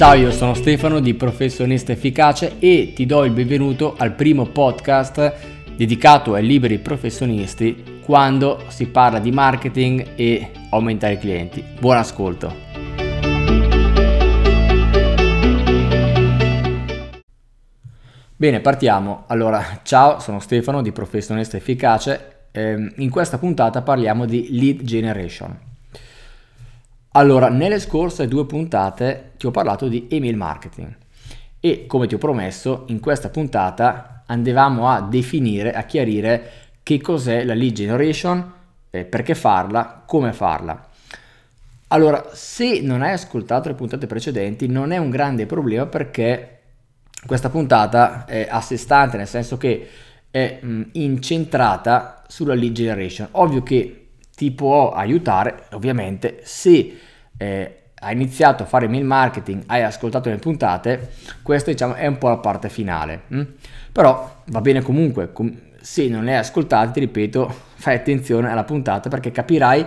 Ciao, io sono Stefano di Professionista Efficace e ti do il benvenuto al primo podcast dedicato ai liberi professionisti quando si parla di marketing e aumentare i clienti. Buon ascolto! Bene, partiamo. Allora, ciao, sono Stefano di Professionista Efficace. Ehm, in questa puntata parliamo di lead generation. Allora, nelle scorse due puntate ti ho parlato di email marketing e come ti ho promesso, in questa puntata andavamo a definire, a chiarire che cos'è la lead generation, eh, perché farla, come farla. Allora, se non hai ascoltato le puntate precedenti, non è un grande problema perché questa puntata è a sé stante, nel senso che è mh, incentrata sulla lead generation. Ovvio che ti può aiutare, ovviamente, se eh, hai iniziato a fare mail marketing, hai ascoltato le puntate, questa diciamo è un po' la parte finale. Hm? Però va bene comunque, com- se non le hai ascoltate, ti ripeto, fai attenzione alla puntata perché capirai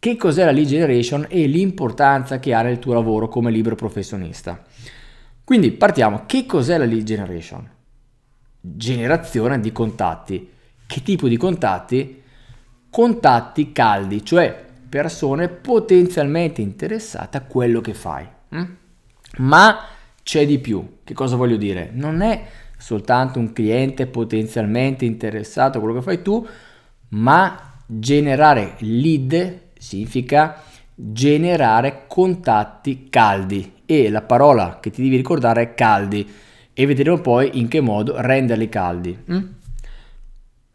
che cos'è la lead generation e l'importanza che ha nel tuo lavoro come libero professionista. Quindi partiamo, che cos'è la lead generation? Generazione di contatti. Che tipo di contatti? Contatti caldi, cioè persone potenzialmente interessate a quello che fai. Hm? Ma c'è di più. Che cosa voglio dire? Non è soltanto un cliente potenzialmente interessato a quello che fai tu, ma generare lead significa generare contatti caldi e la parola che ti devi ricordare è caldi e vedremo poi in che modo renderli caldi. Hm?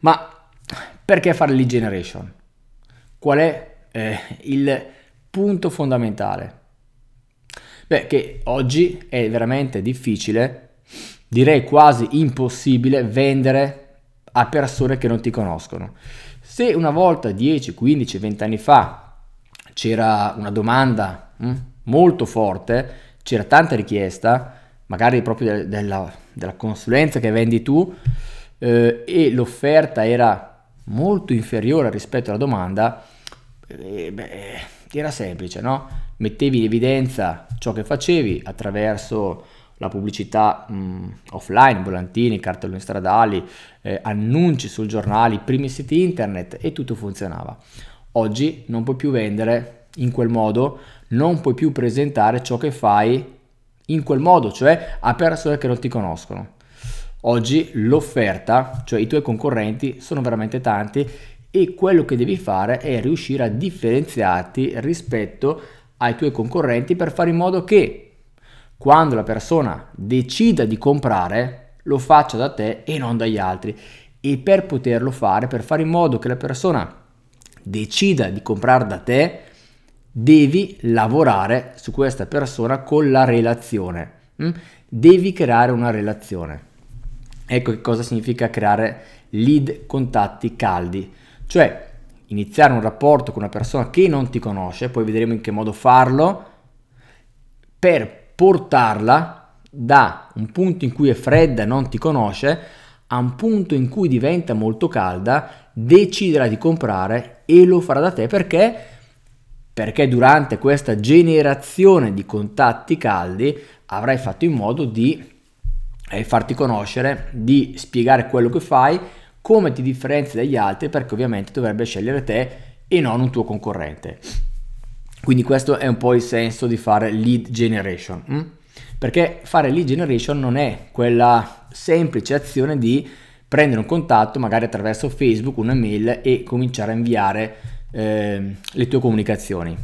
Ma perché fare lead generation? Qual è eh, il punto fondamentale? Beh, che oggi è veramente difficile, direi quasi impossibile, vendere a persone che non ti conoscono. Se una volta, 10, 15, 20 anni fa, c'era una domanda hm, molto forte, c'era tanta richiesta, magari proprio della, della consulenza che vendi tu, eh, e l'offerta era molto inferiore rispetto alla domanda, eh, beh, era semplice, no? Mettevi in evidenza ciò che facevi attraverso la pubblicità mh, offline, volantini, cartelloni stradali, eh, annunci sul giornale, primi siti internet e tutto funzionava. Oggi non puoi più vendere in quel modo, non puoi più presentare ciò che fai in quel modo, cioè a persone che non ti conoscono. Oggi l'offerta, cioè i tuoi concorrenti, sono veramente tanti e quello che devi fare è riuscire a differenziarti rispetto ai tuoi concorrenti per fare in modo che quando la persona decida di comprare lo faccia da te e non dagli altri e per poterlo fare, per fare in modo che la persona decida di comprare da te, devi lavorare su questa persona con la relazione. Mm? Devi creare una relazione. Ecco che cosa significa creare lead contatti caldi, cioè iniziare un rapporto con una persona che non ti conosce, poi vedremo in che modo farlo, per portarla da un punto in cui è fredda e non ti conosce a un punto in cui diventa molto calda, deciderà di comprare e lo farà da te. Perché? Perché durante questa generazione di contatti caldi avrai fatto in modo di e farti conoscere, di spiegare quello che fai, come ti differenzi dagli altri, perché ovviamente dovrebbe scegliere te e non un tuo concorrente. Quindi questo è un po' il senso di fare lead generation. Hm? Perché fare lead generation non è quella semplice azione di prendere un contatto magari attraverso Facebook, un'email e cominciare a inviare eh, le tue comunicazioni.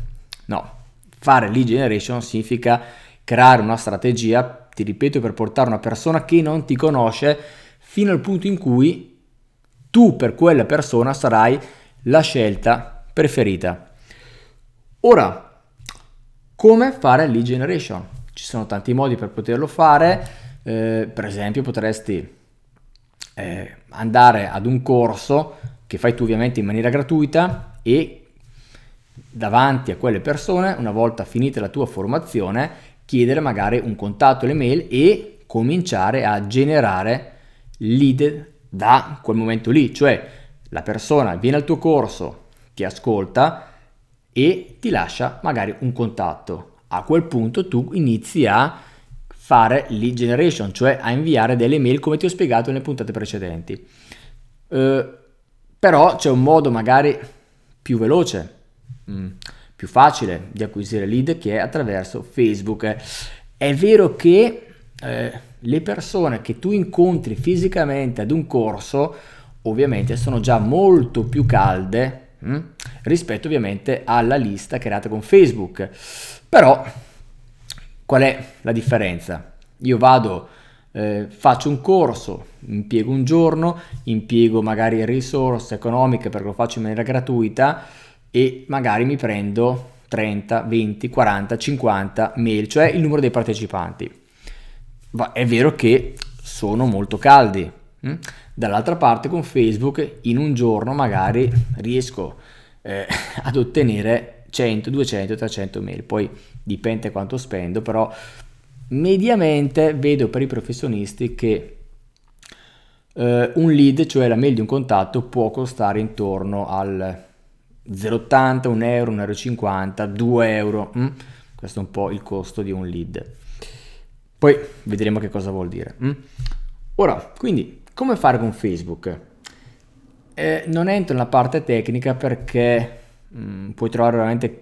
No, fare lead generation significa creare una strategia ti ripeto, per portare una persona che non ti conosce fino al punto in cui tu per quella persona sarai la scelta preferita. Ora, come fare lead generation? Ci sono tanti modi per poterlo fare, eh, per esempio potresti eh, andare ad un corso che fai tu ovviamente in maniera gratuita e davanti a quelle persone, una volta finita la tua formazione, chiedere magari un contatto, l'email e cominciare a generare lead da quel momento lì, cioè la persona viene al tuo corso, ti ascolta e ti lascia magari un contatto. a quel punto tu inizi a fare lead generation, cioè a inviare delle mail come ti ho spiegato nelle puntate precedenti. Eh, però c'è un modo magari più veloce, mm, più facile di acquisire lead che è attraverso Facebook. È vero che eh, le persone che tu incontri fisicamente ad un corso ovviamente sono già molto più calde mh, mm, rispetto ovviamente alla lista creata con Facebook. Però qual è la differenza? Io vado eh, faccio un corso, impiego un giorno, impiego magari risorse economiche perché lo faccio in maniera gratuita e magari mi prendo 30, 20, 40, 50 mail, cioè il numero dei partecipanti. Ma è vero che sono molto caldi. Hm? Dall'altra parte con Facebook in un giorno magari riesco eh, ad ottenere 100, 200, 300 mail, poi dipende quanto spendo, però mediamente vedo per i professionisti che eh, un lead, cioè la mail di un contatto, può costare intorno al 0,80, 1 euro, 1,50 euro, 2 euro. Mm? Questo è un po' il costo di un lead. Poi vedremo che cosa vuol dire. Mm? Ora, quindi, come fare con Facebook? Eh, non entro nella parte tecnica perché mm, puoi trovare veramente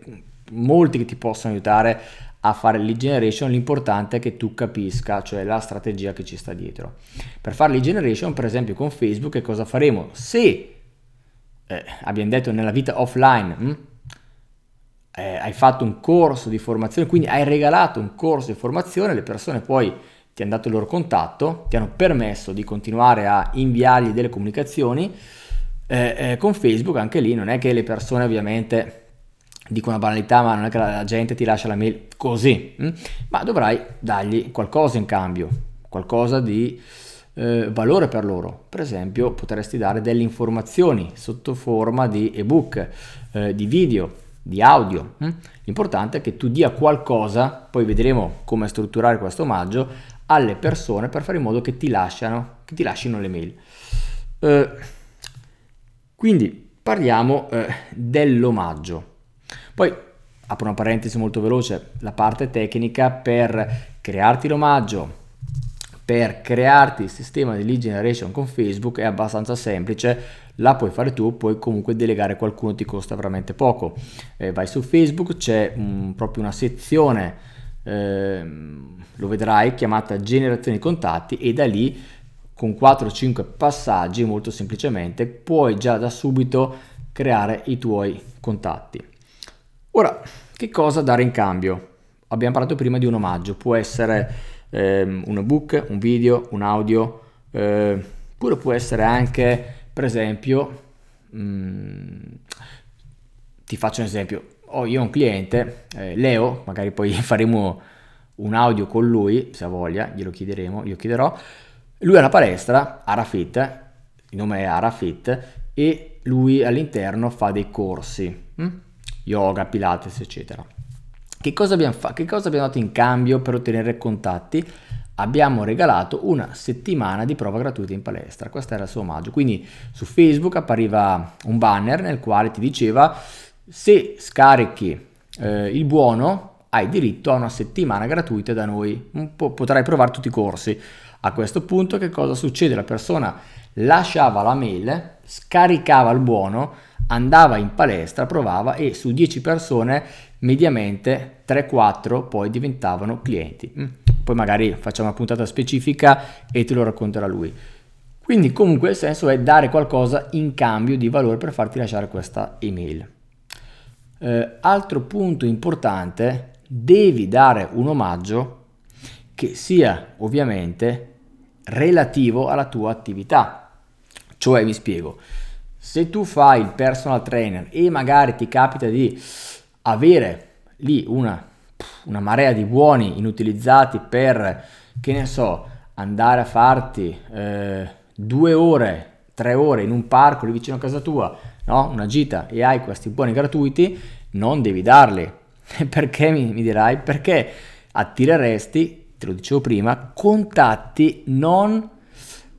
molti che ti possono aiutare a fare lead generation, l'importante è che tu capisca, cioè la strategia che ci sta dietro. Per fare lead generation, per esempio con Facebook, che cosa faremo? Se eh, abbiamo detto nella vita offline, hm, eh, hai fatto un corso di formazione, quindi hai regalato un corso di formazione, le persone poi ti hanno dato il loro contatto, ti hanno permesso di continuare a inviargli delle comunicazioni. Eh, eh con Facebook anche lì non è che le persone ovviamente dico una banalità, ma non è che la gente ti lascia la mail così, hm? ma dovrai dargli qualcosa in cambio, qualcosa di eh, valore per loro. Per esempio, potresti dare delle informazioni sotto forma di ebook, eh, di video, di audio. Hm? L'importante è che tu dia qualcosa, poi vedremo come strutturare questo omaggio, alle persone per fare in modo che ti lasciano, che ti lasciano le mail. Eh, quindi parliamo eh, dell'omaggio. Poi apro una parentesi molto veloce, la parte tecnica per crearti l'omaggio, per crearti il sistema di lead generation con Facebook è abbastanza semplice, la puoi fare tu, puoi comunque delegare qualcuno, ti costa veramente poco. Eh, vai su Facebook, c'è un, proprio una sezione, eh, lo vedrai, chiamata generazione contatti e da lì con 4-5 passaggi molto semplicemente puoi già da subito creare i tuoi contatti. Ora, che cosa dare in cambio? Abbiamo parlato prima di un omaggio, può essere ehm, un ebook, un video, un audio, eh, oppure può essere anche, per esempio, mh, mm, ti faccio un esempio, ho io ho un cliente, eh, Leo, magari poi faremo un audio con lui, se ha voglia, glielo chiederemo, io chiederò, lui ha una palestra, Arafit, il nome è Arafit, e lui all'interno fa dei corsi. Hm? yoga, pilates, eccetera. Che cosa abbiamo fatto? Che cosa abbiamo dato in cambio per ottenere contatti? Abbiamo regalato una settimana di prova gratuita in palestra. Questo era il suo omaggio. Quindi su Facebook appariva un banner nel quale ti diceva se scarichi eh, il buono hai diritto a una settimana gratuita da noi. potrai provare tutti i corsi. A questo punto che cosa succede? La persona lasciava la mail, scaricava il buono, andava in palestra, provava e su 10 persone mediamente 3-4 poi diventavano clienti. Mm. Poi magari facciamo una puntata specifica e te lo racconterà lui. Quindi comunque il senso è dare qualcosa in cambio di valore per farti lasciare questa email. Eh, altro punto importante, devi dare un omaggio che sia ovviamente relativo alla tua attività. Cioè, vi spiego, se tu fai il personal trainer e magari ti capita di avere lì una, una marea di buoni inutilizzati per, che ne so, andare a farti eh, due ore, tre ore in un parco lì vicino a casa tua, no? una gita e hai questi buoni gratuiti, non devi darli. Perché mi, mi dirai? Perché attireresti, te lo dicevo prima, contatti non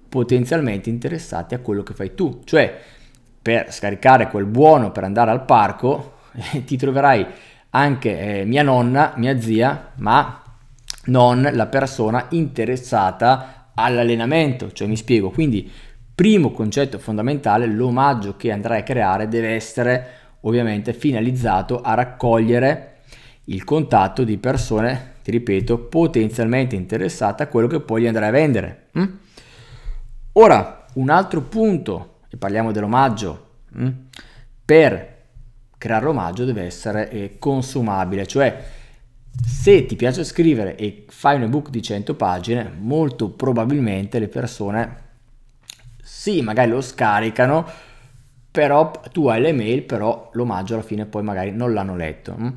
potenzialmente interessati a quello che fai tu. Cioè, per scaricare quel buono per andare al parco, ti troverai anche eh, mia nonna, mia zia, ma non la persona interessata all'allenamento, cioè mi spiego, quindi primo concetto fondamentale, l'omaggio che andrai a creare deve essere ovviamente finalizzato a raccogliere il contatto di persone, ti ripeto, potenzialmente interessate a quello che poi gli andrai a vendere. Hm? Ora, un altro punto, e parliamo dell'omaggio, hm? per creare l'omaggio deve essere eh, consumabile, cioè se ti piace scrivere e fai un ebook di 100 pagine, molto probabilmente le persone sì, magari lo scaricano, però tu hai le mail, però l'omaggio alla fine poi magari non l'hanno letto. Hm?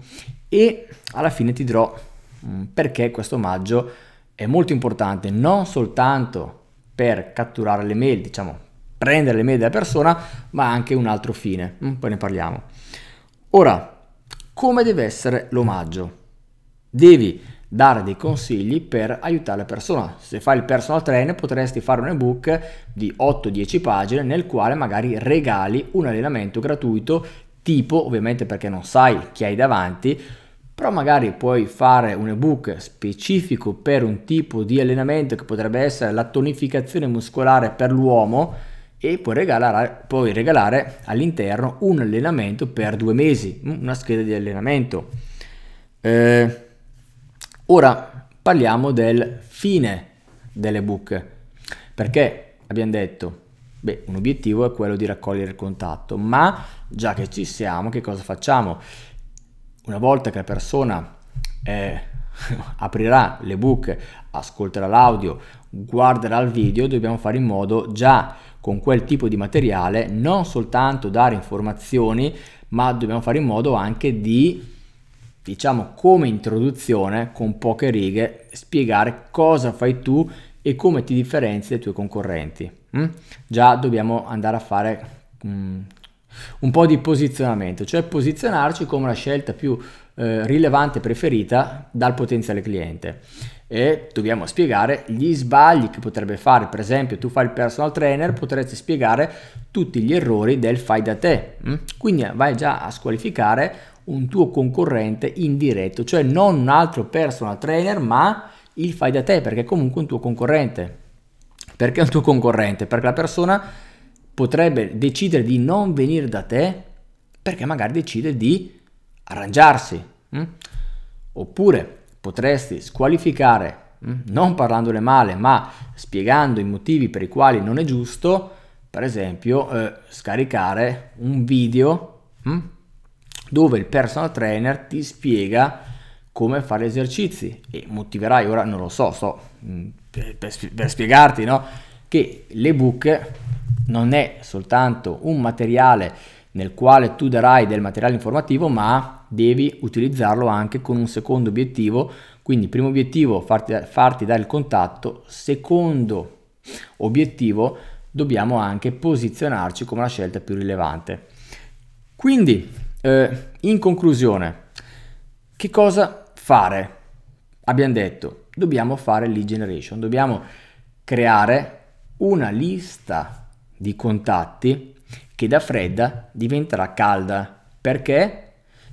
E alla fine ti dirò hm, perché questo omaggio è molto importante, non soltanto per catturare le mail, diciamo, prendere le mail della persona, ma anche un altro fine. Hm? Poi ne parliamo. Ora, come deve essere l'omaggio? Devi dare dei consigli per aiutare la persona. Se fai il personal trainer potresti fare un ebook di 8-10 pagine nel quale magari regali un allenamento gratuito tipo, ovviamente perché non sai chi hai davanti, però magari puoi fare un ebook specifico per un tipo di allenamento che potrebbe essere la tonificazione muscolare per l'uomo e puoi regalare, puoi regalare all'interno un allenamento per due mesi, una scheda di allenamento. Eh, ora parliamo del fine dell'ebook, perché abbiamo detto, beh, un obiettivo è quello di raccogliere il contatto, ma già che ci siamo, che cosa facciamo? Una volta che la persona eh, aprirà l'ebook, ascolterà l'audio, guarderà il video, dobbiamo fare in modo già con quel tipo di materiale non soltanto dare informazioni, ma dobbiamo fare in modo anche di diciamo come introduzione con poche righe spiegare cosa fai tu e come ti differenzi dai tuoi concorrenti. Mm? Già dobbiamo andare a fare mm, un po' di posizionamento, cioè posizionarci come la scelta più eh, rilevante preferita dal potenziale cliente e dobbiamo spiegare gli sbagli che potrebbe fare. Per esempio, tu fai il personal trainer, potresti spiegare tutti gli errori del fai da te. Mm? Quindi vai già a squalificare un tuo concorrente indiretto, cioè non un altro personal trainer, ma il fai da te, perché è comunque un tuo concorrente. Perché è un tuo concorrente? Perché la persona potrebbe decidere di non venire da te perché magari decide di arrangiarsi. Mm? Oppure potresti squalificare, mm, non parlandone male, ma spiegando i motivi per i quali non è giusto, per esempio, eh, scaricare un video mh, mm, dove il personal trainer ti spiega come fare esercizi e motiverai, ora non lo so, so mm, per, per, per spiegarti no? che l'ebook non è soltanto un materiale nel quale tu darai del materiale informativo, ma devi utilizzarlo anche con un secondo obiettivo. Quindi, primo obiettivo, farti, farti dare il contatto. Secondo obiettivo, dobbiamo anche posizionarci come la scelta più rilevante. Quindi, eh, in conclusione, che cosa fare? Abbiamo detto, dobbiamo fare lead generation, dobbiamo creare una lista di contatti che da fredda diventerà calda. Perché?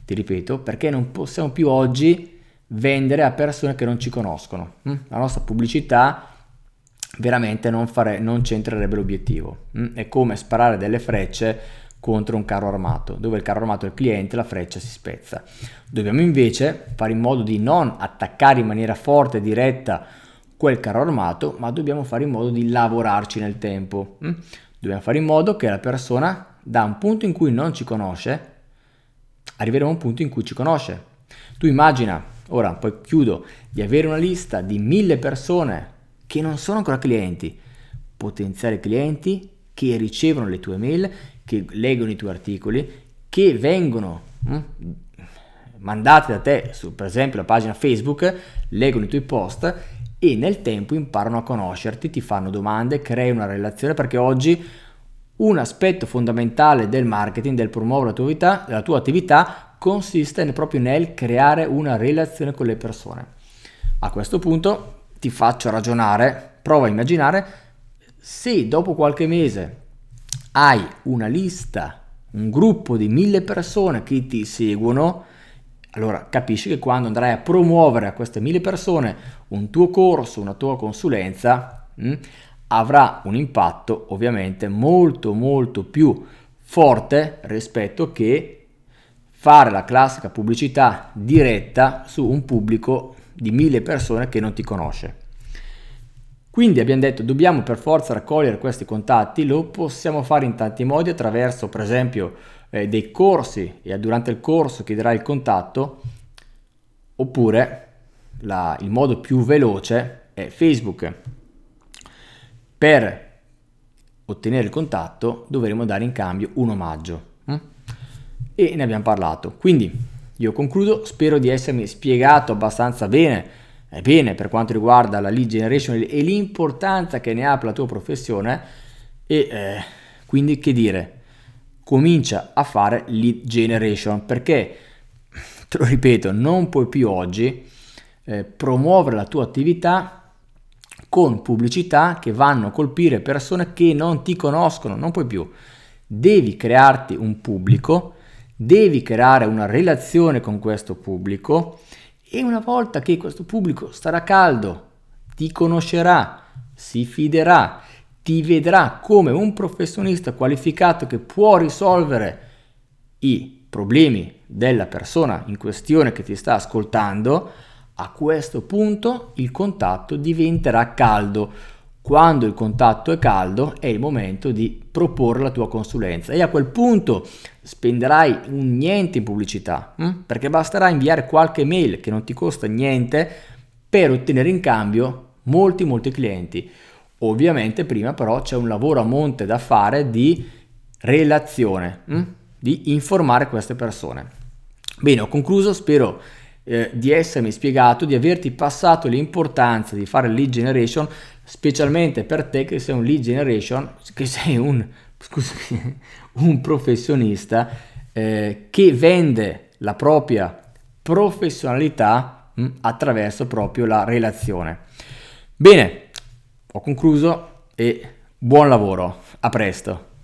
Ti ripeto, perché non possiamo più oggi vendere a persone che non ci conoscono. Mm? La nostra pubblicità veramente non, fare, non centrerebbe l'obiettivo. Mm? È come sparare delle frecce contro un carro armato, dove il carro armato è il cliente, la freccia si spezza. Dobbiamo invece fare in modo di non attaccare in maniera forte e diretta quel carro armato, ma dobbiamo fare in modo di lavorarci nel tempo. Mm? Dobbiamo fare in modo che la persona da un punto in cui non ci conosce, arriveremo a un punto in cui ci conosce. Tu immagina, ora poi chiudo, di avere una lista di mille persone che non sono ancora clienti, potenziali clienti che ricevono le tue mail, che leggono i tuoi articoli, che vengono hm, mandati da te su per esempio la pagina Facebook, leggono i tuoi post e nel tempo imparano a conoscerti, ti fanno domande, crei una relazione perché oggi un aspetto fondamentale del marketing, del promuovere la tua, vita, la tua attività, consiste proprio nel creare una relazione con le persone. A questo punto ti faccio ragionare, prova a immaginare se dopo qualche mese hai una lista, un gruppo di mille persone che ti seguono, allora capisci che quando andrai a promuovere a queste mille persone un tuo corso, una tua consulenza, mh, avrà un impatto ovviamente molto molto più forte rispetto che fare la classica pubblicità diretta su un pubblico di mille persone che non ti conosce. Quindi abbiamo detto dobbiamo per forza raccogliere questi contatti, lo possiamo fare in tanti modi attraverso per esempio eh, dei corsi e durante il corso chiederai il contatto oppure la, il modo più veloce è Facebook. Per ottenere il contatto dovremo dare in cambio un omaggio hm? e ne abbiamo parlato. Quindi io concludo, spero di essermi spiegato abbastanza bene, bene per quanto riguarda la lead generation e l'importanza che ne ha per la tua professione e eh, quindi che dire, comincia a fare lead generation perché, te lo ripeto, non puoi più oggi eh, promuovere la tua attività con pubblicità che vanno a colpire persone che non ti conoscono, non puoi più. Devi crearti un pubblico, devi creare una relazione con questo pubblico e una volta che questo pubblico starà caldo, ti conoscerà, si fiderà ti vedrà come un professionista qualificato che può risolvere i problemi della persona in questione che ti sta ascoltando, a questo punto il contatto diventerà caldo. Quando il contatto è caldo è il momento di proporre la tua consulenza e a quel punto spenderai un niente in pubblicità, hm? perché basterà inviare qualche mail che non ti costa niente per ottenere in cambio molti molti clienti. Ovviamente prima però c'è un lavoro a monte da fare di relazione, hm? di informare queste persone. Bene, ho concluso, spero eh, di essermi spiegato, di averti passato l'importanza di fare lead generation, specialmente per te che sei un lead generation, che sei un, scusami, un professionista eh, che vende la propria professionalità hm, attraverso proprio la relazione. Bene, ho concluso e buon lavoro, a presto.